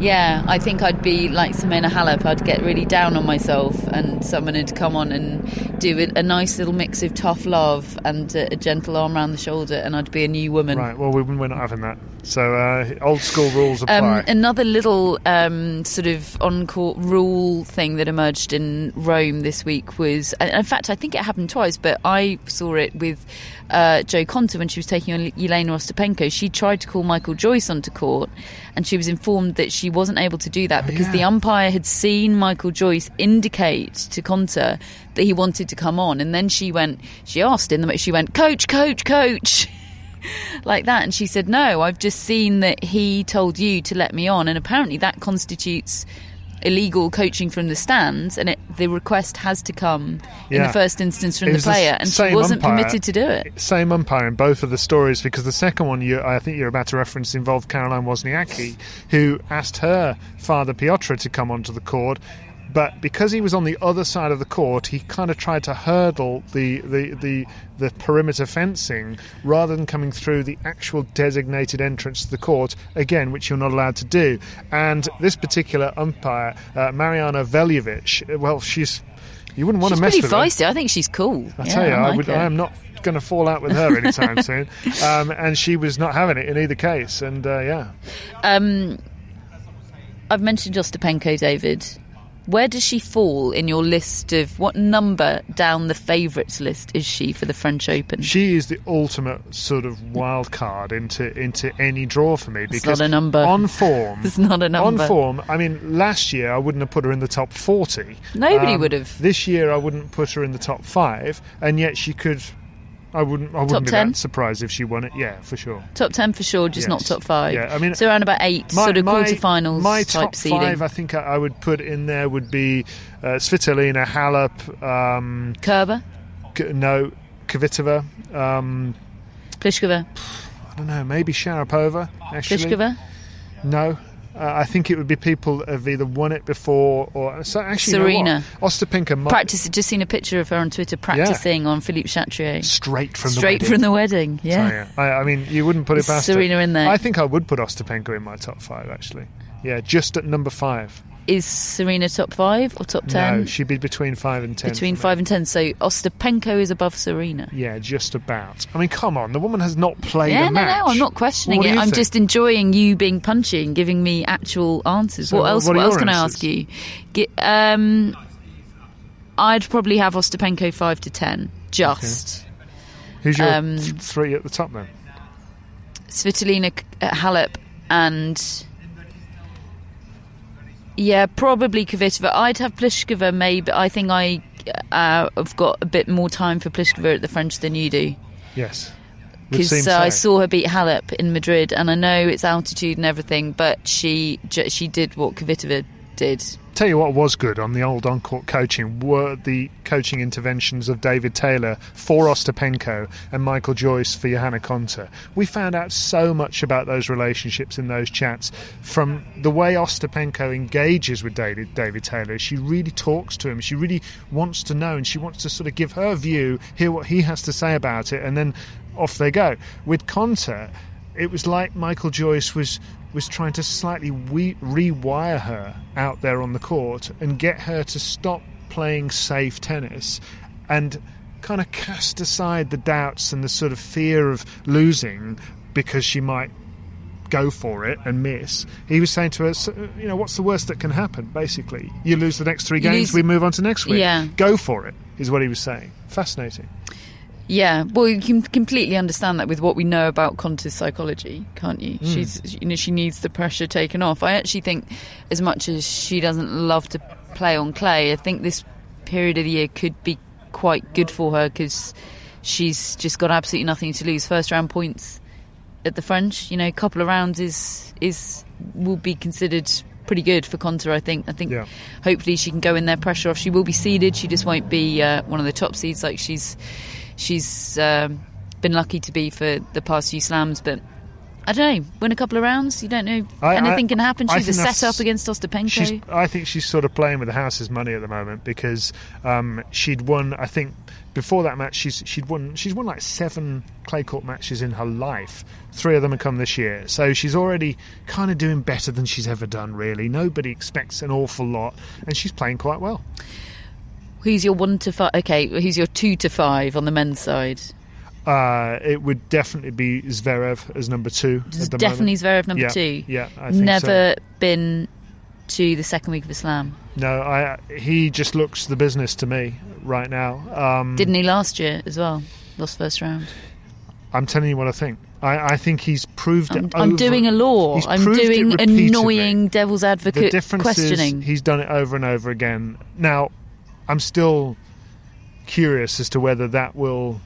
Yeah, I think I'd be like Simona Halep. I'd get really down on myself, and someone would come on and do a, nice little mix of tough love and a, gentle arm around the shoulder, and I'd be a new woman. Right. Well, we, we're not having that. So uh, old school rules apply. Um, another little um, sort of on-court rule thing that emerged in Rome this week was, and in fact, I think it happened twice, but I saw it with uh, Jo Konta when she was taking on Elena Ostapenko. She tried to call Michael Joyce onto court, and she was informed that she wasn't able to do that because yeah. the umpire had seen Michael Joyce indicate to Konta that he wanted to come on, and then she went, she asked in the, she went, "Coach, coach, coach." [LAUGHS] [LAUGHS] like that. And she said no i've just seen that he told you to let me on. And apparently that constitutes illegal coaching from the stands and it, the request has to come in the first instance from the was the player and she wasn't umpire. permitted to do it. Same umpire in both of the stories because the second one you, I think you're about to reference involved Caroline Wozniacki, who asked her father Piotr to come onto the court, but because he was on the other side of the court, he kind of tried to hurdle the the the, the perimeter fencing rather than coming through the actual designated entrance to the court again, which you're not allowed to do. And this particular umpire, uh, Marijana Veljovic, well, she's you wouldn't want she's to mess pretty with her. feisty. I think she's cool. I Yeah, tell you, I, like would. her. I am not going to fall out with her anytime soon. [LAUGHS] Um, and she was not having it in either case. And uh, yeah, Um, I've mentioned Ostapenko, David. Where does she fall in your list of what number down the favourites list is she for the French Open? she is the ultimate sort of wild card into into any draw for me because not a number. on form. [LAUGHS] It's not a number. On form, I mean, last year I wouldn't have put her in the top 40. Nobody um, would have. This year I wouldn't put her in the top five, and yet she could. I wouldn't. I wouldn't Top be 10? that surprised if she won it. Yeah, for sure. Top ten for sure, just not top five. Yeah, I mean- so around about eight, sort of quarterfinals My type top seeding. five, I think I, I would put in there would be uh, Svitolina, Halep, um, Kerber, K- no, Kvitova. Um, Pliskova, I don't know, maybe Sharapova. Actually, Pliskova, no. Uh, I think it would be people that have either won it before or so actually you know Serena. Ostapenko might practice. Just seen a picture of her on Twitter practicing on Philippe Chatrier. straight from Straight the wedding. Straight from the wedding. So, Yeah. yeah. I, I mean, you wouldn't put it past her. Serena in there. I think I would put Ostapenko in my top five. Actually, yeah, just at number five. Is Serena top five or top ten? No, she'd be between five and ten. Between for me. five and ten. So Ostapenko is above Serena. Yeah, just about. I mean, come on, the woman has not played Yeah, a no, match. no, I'm not questioning do it. I'm think? just enjoying you being punchy and giving me actual answers. So what else? what What, else can I ask you? Get, um, I'd probably have Ostapenko five to ten. Just Who's your um, th- three at the top then? Svitolina, uh, Halep, and yeah, probably Kvitova. I'd have Pliskova. Maybe I think I uh, have got a bit more time for Pliskova at the French than you do. Yes. Because uh, I saw her beat Halep in Madrid, and I know it's altitude and everything, but she she did what Kvitova did. Tell you what was good on the old on-court coaching were the coaching interventions of David Taylor for Ostapenko and Michael Joyce for Johanna Konta. We found out so much about those relationships in those chats from the way Ostapenko engages with David, David Taylor. She really talks to him. She really wants to know and she wants to sort of give her view, hear what he has to say about it, and then off they go. With Konta, it was like Michael Joyce was was trying to slightly we- rewire her out there on the court and get her to stop playing safe tennis and kind of cast aside the doubts and the sort of fear of losing because she might go for it and miss. He was saying to us, you know, what's the worst that can happen? Basically, you lose the next three games, lose- we move on to next week. Yeah. Go for it, is what he was saying. Fascinating. Yeah, well, you can completely understand that with what we know about Konta's psychology, can't you? She's, you know, she needs the pressure taken off. I actually think, as much as she doesn't love to play on clay, I think this period of the year could be quite good for her because she's just got absolutely nothing to lose. First round points at the French, you know, a couple of rounds is is will be considered pretty good for Conta. I think. I think Yeah. hopefully she can go in there pressure off. She will be seeded. She just won't be uh, one of the top seeds like she's she's um, been lucky to be for the past few slams. But I don't know. Win a couple of rounds. You don't know. I- Anything I- can happen. She's a set up against Ostapenko. I think she's sort of playing with the house's money at the moment because um, she'd won. I think before that match, she's she'd won. She's won like seven clay court matches in her life. Three of them have come this year, so she's already kind of doing better than she's ever done. Really, nobody expects an awful lot, and she's playing quite well. Who's your one to five? Okay, who's your two to five on the men's side? Uh, it would definitely be Zverev as number two. At the Definitely moment. Zverev number Yeah, two. Yeah, I think Never so. been to the second week of Islam. No, I. He just looks the business to me right now. Um, Didn't he last year as well? Lost first round. I'm telling you what I think. I, I think he's proved I'm, it. I'm doing a law. I'm doing annoying devil's The advocate difference questioning. he's done it over and over again. Now, I'm still curious as to whether that will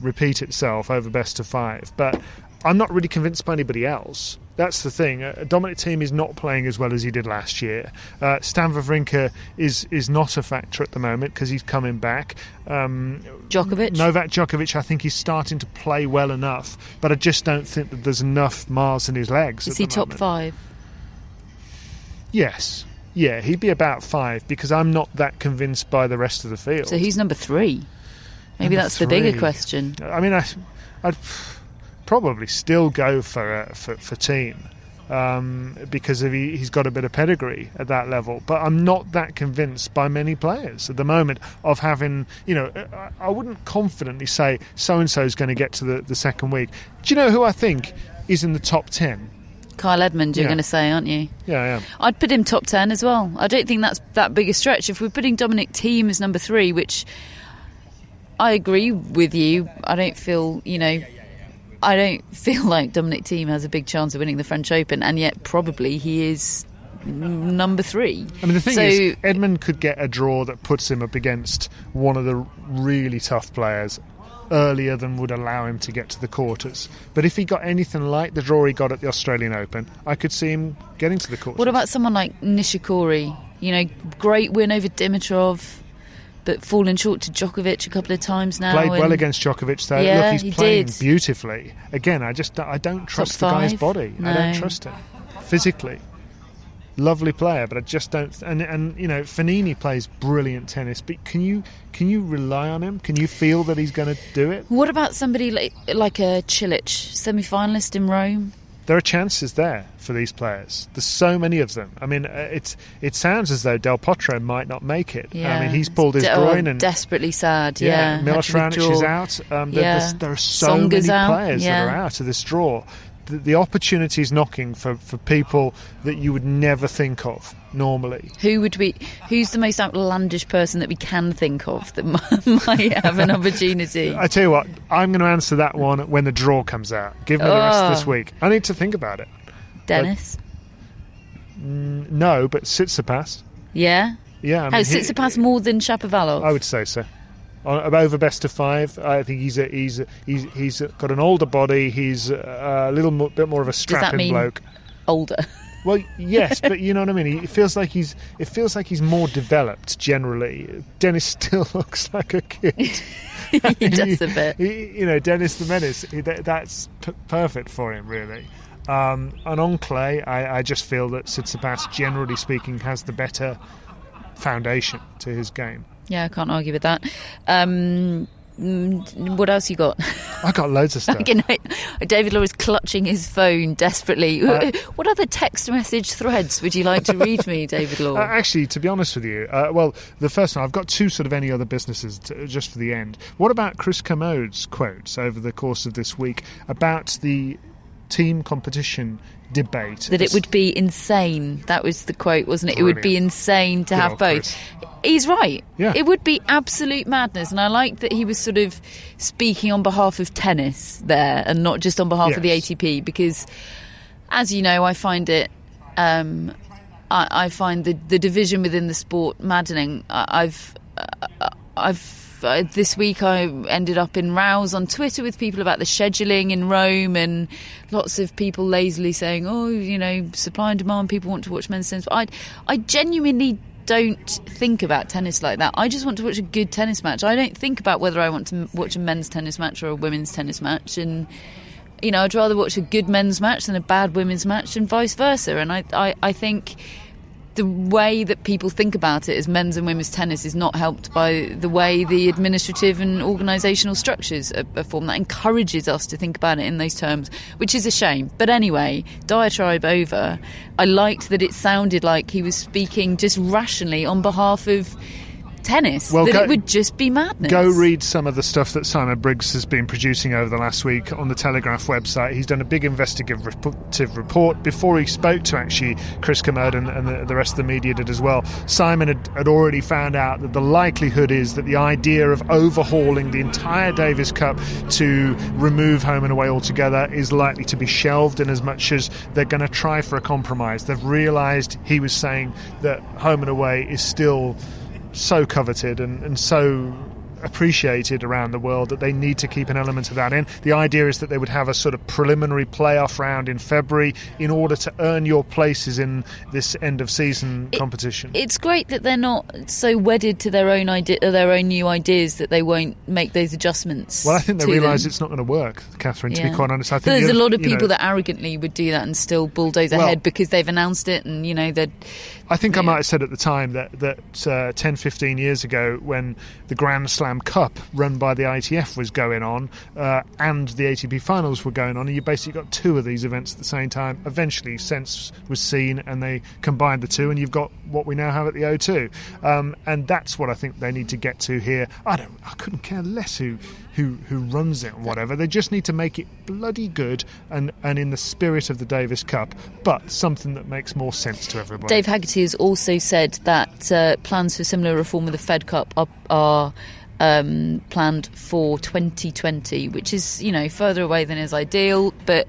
repeat itself over best of five, but I'm not really convinced by anybody else. That's the thing. A Dominic Thiem is not playing as well as he did last year. Uh, Stan Wawrinka is is not a factor at the moment because he's coming back. Um, Djokovic. Novak Djokovic, I think he's starting to play well enough, but I just don't think that there's enough miles in his legs. Is he top moment. five? Yes. Yeah, he'd be about five because I'm not that convinced by the rest of the field. So who's number three? Maybe Number that's the bigger question. I mean, I, I'd probably still go for uh, for, for Thiem um, because of he, he's got a bit of pedigree at that level. But I'm not that convinced by many players at the moment of having. You know, I, I wouldn't confidently say so and so is going to get to the, the second week. Do you know who I think is in the top ten? Kyle Edmund, you're Yeah. going to say, aren't you? Yeah, I am. I'd put him top 10 as well. I don't think that's that big a stretch. If we're putting Dominic Thiem as number three, which I agree with you, I don't feel, you know, I don't [LAUGHS] feel like Dominic Thiem has a big chance of winning the French Open, and yet probably he is number three. I mean, the thing so, is, Edmund could get a draw that puts him up against one of the really tough players earlier than would allow him to get to the quarters. But if he got anything like the draw he got at the Australian Open, I could see him getting to the quarters. what about someone like Nishikori? You know, great win over Dimitrov, but fallen short to Djokovic a couple of times now. Played well against Djokovic, though. Yeah, Look, he's he playing did. beautifully. Again, I just I don't trust the guy's five? body. I don't trust him physically. Lovely player, but I just don't. And and you know, Fognini plays brilliant tennis, but can you can you rely on him? Can you feel that he's going to do it? What about somebody like, like a Cilic, semi-finalist in Rome? there are chances there for these players. There's so many of them. I mean, uh, it's it sounds as though Del Potro might not make it. Yeah, I mean, he's pulled his De- oh, groin and desperately sad. Yeah, to Milos Raonic is out. Um, there- Yeah. there's- there are so Tsonga's many out, players yeah. that are out of this draw. The, the opportunities knocking for, for people that you would never think of normally. Who would be? Who's the most outlandish person that we can think of that [LAUGHS] might- have an opportunity? [LAUGHS] I tell you what, I'm going to answer that one when the draw comes out. Give me the rest of this Oh. week. I need to think about it. Denis. No, but Tsitsipas. Yeah. Yeah, I mean, Has he- Tsitsipas more than Shapovalov? I would say so. On- Over best of five, I think he's a, he's a, he's he's got an older body. He's a little mo- bit more of a strapping bloke. older? Well, yes, [LAUGHS] but you know what I mean. It feels like he's it feels like he's more developed generally. Denis [LAUGHS] still looks like a kid. [LAUGHS] he does a bit. He- you know, Dennis the Menace. he- that- That's p- perfect for him, really. Um, and on clay, I, I just feel that Tsitsipas, generally speaking, has the better foundation to his game. Yeah, I can't argue with that. Um, mm, what else you got? I got loads of [LAUGHS] stuff. You know, David Law is clutching his phone desperately. Uh, [LAUGHS] what other text message threads would you like to read me, [LAUGHS] David Law? Uh, actually, to be honest with you, uh, well, the first one, I've got two sort of any other businesses to, just for the end. What about Chris Kermode's quotes over the course of this week about the team competition debate? that it would be insane. That was the quote, wasn't it? It would be insane to Good have both. Chris. He's right. Yeah. It would be absolute madness. And I like that he was sort of speaking on behalf of tennis there and not just on behalf of the ATP because, as you know, I find it. Um, I, I find the, the division within the sport maddening. I, I've, uh, I've uh, this week I ended up in rows on Twitter with people about the scheduling in Rome and lots of people lazily saying, "Oh, you know, supply and demand. People want to watch men's tennis." But I, I genuinely don't think about tennis like that. I just want to watch a good tennis match. I don't think about whether I want to watch a men's tennis match or a women's tennis match and you know, I'd rather watch a good men's match than a bad women's match, and vice versa. And I, I, I think the way that people think about it as men's and women's tennis is not helped by the way the administrative and organisational structures are, formed. That encourages us to think about it in those terms, which is a shame. But anyway, diatribe over. I liked that it sounded like he was speaking just rationally on behalf of tennis. Well, that go- it would just be madness. Go read some of the stuff that Simon Briggs has been producing over the last week on the Telegraph website. He's done a big investigative report before he spoke to actually Chris Kermode and, and the, the rest of the media did as well. Simon had, had already found out that the likelihood is that the idea of overhauling the entire Davis Cup to remove home and away altogether is likely to be shelved in as much as they're going to try for a compromise. They've realised he was saying that home and away is still so coveted and, and so appreciated around the world that they need to keep an element of that in. The idea is that they would have a sort of preliminary playoff round in February in order to earn your places in this end of season competition. It's great that they're not so wedded to their own idea, their own new ideas that they won't make those adjustments. well, I think they realise it's not going to work, Catherine. To Yeah. be quite honest, I think There's a lot of you know, people that arrogantly would do that and still bulldoze Well- ahead because they've announced it, and you know they're. I think I might have said at the time that that uh, 10, 15 years ago, when the Grand Slam Cup run by the ITF was going on uh, and the ATP finals were going on, and you basically got two of these events at the same time. Eventually, sense was seen, and they combined the two, and you've got what we now have at the O2. Um, and that's what I think they need to get to here. I don't, I couldn't care less who. Who, who runs it or whatever. They just need to make it bloody good and, and in the spirit of the Davis Cup, but something that makes more sense to everybody. Dave Haggerty has also said that uh, plans for similar reform of the Fed Cup are, are um, planned for 2020, which is you know further away than is ideal, but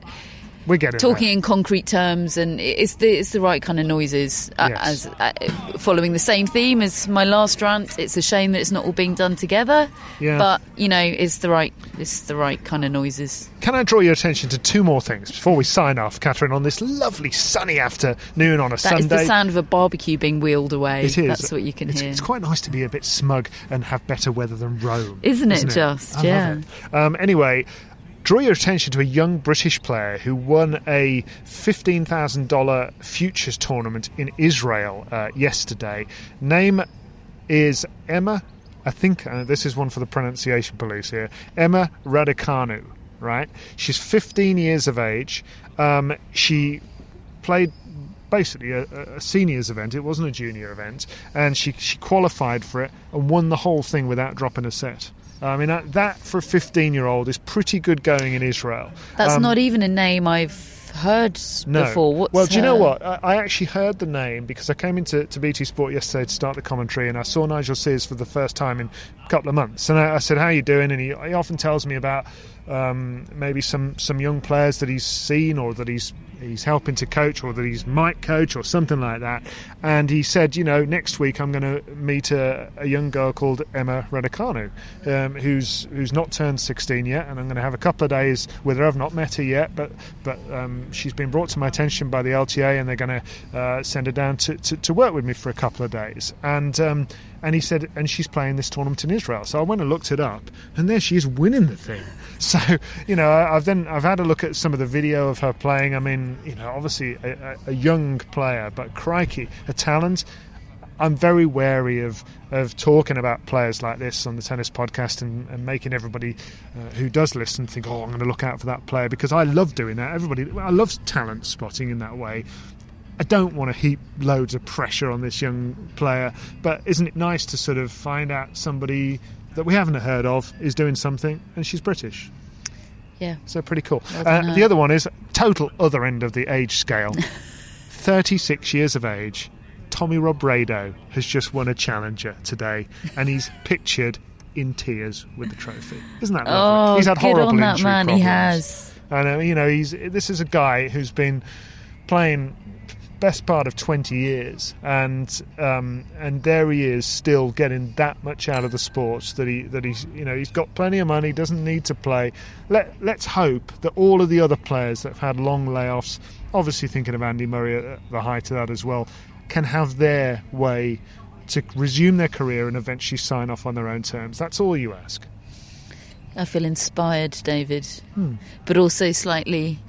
We're getting talking there. in concrete terms, and it's the it's the right kind of noises. uh, Yes. As uh, following the same theme as my last rant, it's a shame that it's not all being done together. Yeah. But you know, it's the right it's the right kind of noises. Can I draw your attention to two more things before we sign off, Catherine, on this lovely sunny afternoon on a That is Sunday? the sound of a barbecue being wheeled away. It is. That's what you can it's, hear. It's quite nice to be a bit smug and have better weather than Rome. Isn't it just? I Yeah. It. Um, anyway, draw your attention to a young British player who won a $15,000 futures tournament in Israel uh, yesterday. Name is Emma. I think uh, this is one for the pronunciation police here. Emma Raducanu, right? She's 15 years of age. Um, she played basically a, a seniors event. It wasn't a junior event, and she she qualified for it and won the whole thing without dropping a set. I mean that, that for a 15 year old is pretty good going in Israel. That's Um, not even a name I've heard no. before. What's well, do you know what? I, I actually heard the name because I came into to BT Sport yesterday to start the commentary, and I saw Nigel Sears for the first time in a couple of months. And I, I said, "How are you doing?" And he, he often tells me about um, maybe some some young players that he's seen or that he's he's helping to coach or that he's might coach or something like that. And he said, you know, next week I'm going to meet a, a young girl called Emma Raducanu, um, who's who's not turned 16 yet, and I'm going to have a couple of days with her. I've not met her yet, but but um, she's been brought to my attention by the LTA, and they're going to uh, send her down to, to, to work with me for a couple of days. And um, and he said, and she's playing this tournament in Israel. So I went and looked it up, and there she is winning the thing. [LAUGHS] So you know, I've then I've had a look at some of the video of her playing. I mean, you know, obviously a, a a young player, but crikey, a talent. I'm very wary of, of talking about players like this on the tennis podcast and, and making everybody uh, who does listen think, oh, I'm going to look out for that player because I love doing that. Everybody, I love talent spotting in that way. I don't want to heap loads of pressure on this young player, but isn't it nice to sort of find out somebody that we haven't heard of is doing something and she's British? Yeah. So pretty cool. Well uh, the other one is total other end of the age scale. [LAUGHS] 36 years of age. Tommy Robredo has just won a challenger today, and he's [LAUGHS] pictured in tears with the trophy. Isn't that lovely? Oh, he's had good horrible on that injury man. problems. He has. And uh, you know, he's this is a guy who's been playing best part of 20 years and um, and there he is still getting that much out of the sports that he that he's you know he's got plenty of money doesn't need to play. Let let's hope that all of the other players that have had long layoffs obviously thinking of Andy Murray at the height of that as well can have their way to resume their career and eventually sign off on their own terms. That's all you ask. I feel inspired, David, Hmm. but also slightly,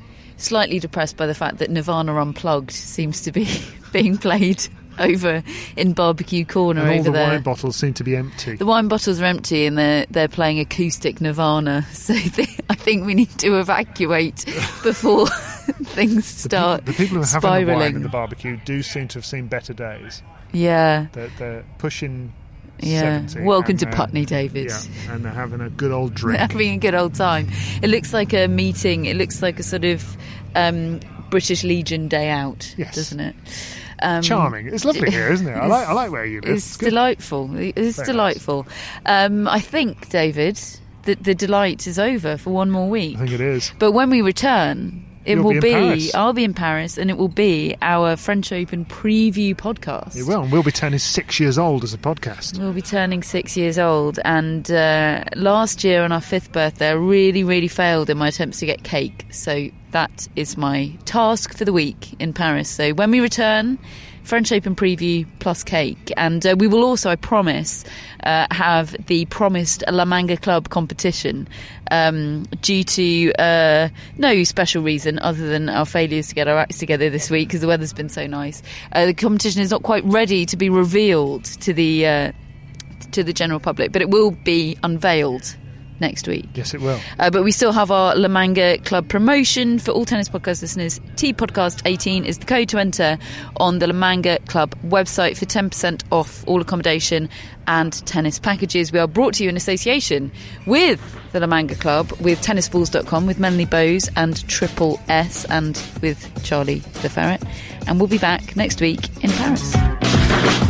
slightly depressed by the fact that Nirvana Unplugged seems to be [LAUGHS] being played over in Barbecue Corner and all over the there. wine bottles seem to be empty The wine bottles are empty and they're they're playing acoustic Nirvana. [LAUGHS] So they, I think we need to evacuate [LAUGHS] before things the, start the people who are having the wine in the barbecue do seem to have seen better days yeah, They're, they're pushing. Yeah. 70 Welcome to Putney, David. Yeah, and they're having a good old [LAUGHS] drink. having a good old time. It looks like a meeting. It looks like a sort of um, British Legion day out, Yes. doesn't it? Um, Charming. It's lovely here, isn't it? I like. I like where you live. It's good. delightful. It's Very delightful. Um, I think, David, that the delight is over for one more week. I think it is. But when we return, It You'll will be be. I'll be in Paris, and it will be our French Open preview podcast. It will. And we'll be turning six years old as a podcast. We'll be turning six years old, and uh, last year on our fifth birthday, I really, really failed in my attempts to get cake. So that is my task for the week in Paris. So when we return, French Open preview plus cake, and uh, we will also, I promise, uh, have the promised La Manga Club competition. Um, due to uh, no special reason other than our failures to get our acts together this week because the weather's been so nice. Uh, the competition is not quite ready to be revealed to the uh, to the general public, but it will be unveiled next week. Yes, it will. Uh, but we still have our La Manga Club promotion for all tennis podcast listeners. T Podcast 18 is the code to enter on the La Manga Club website for 10% off all accommodation and tennis packages. We are brought to you in association with the La Manga Club, with tennisballs.com, with Melanie Bowes and Triple S, and with Charlie the Ferret. And we'll be back next week in Paris.